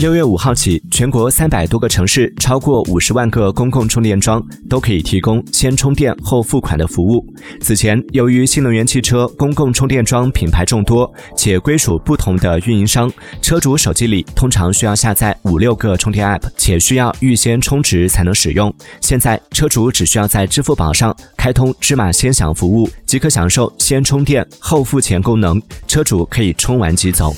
六月五号起全国三百多个城市超过五十万个公共充电桩都可以提供先充电后付款的服务。此前由于新能源汽车公共充电桩品牌众多且归属不同的运营商车主手机里通常需要下载五六个充电 app 且需要预先充值才能使用。现在车主只需要在支付宝上开通芝麻先享服务即可享受先充电后付钱功能车主可以充完即走。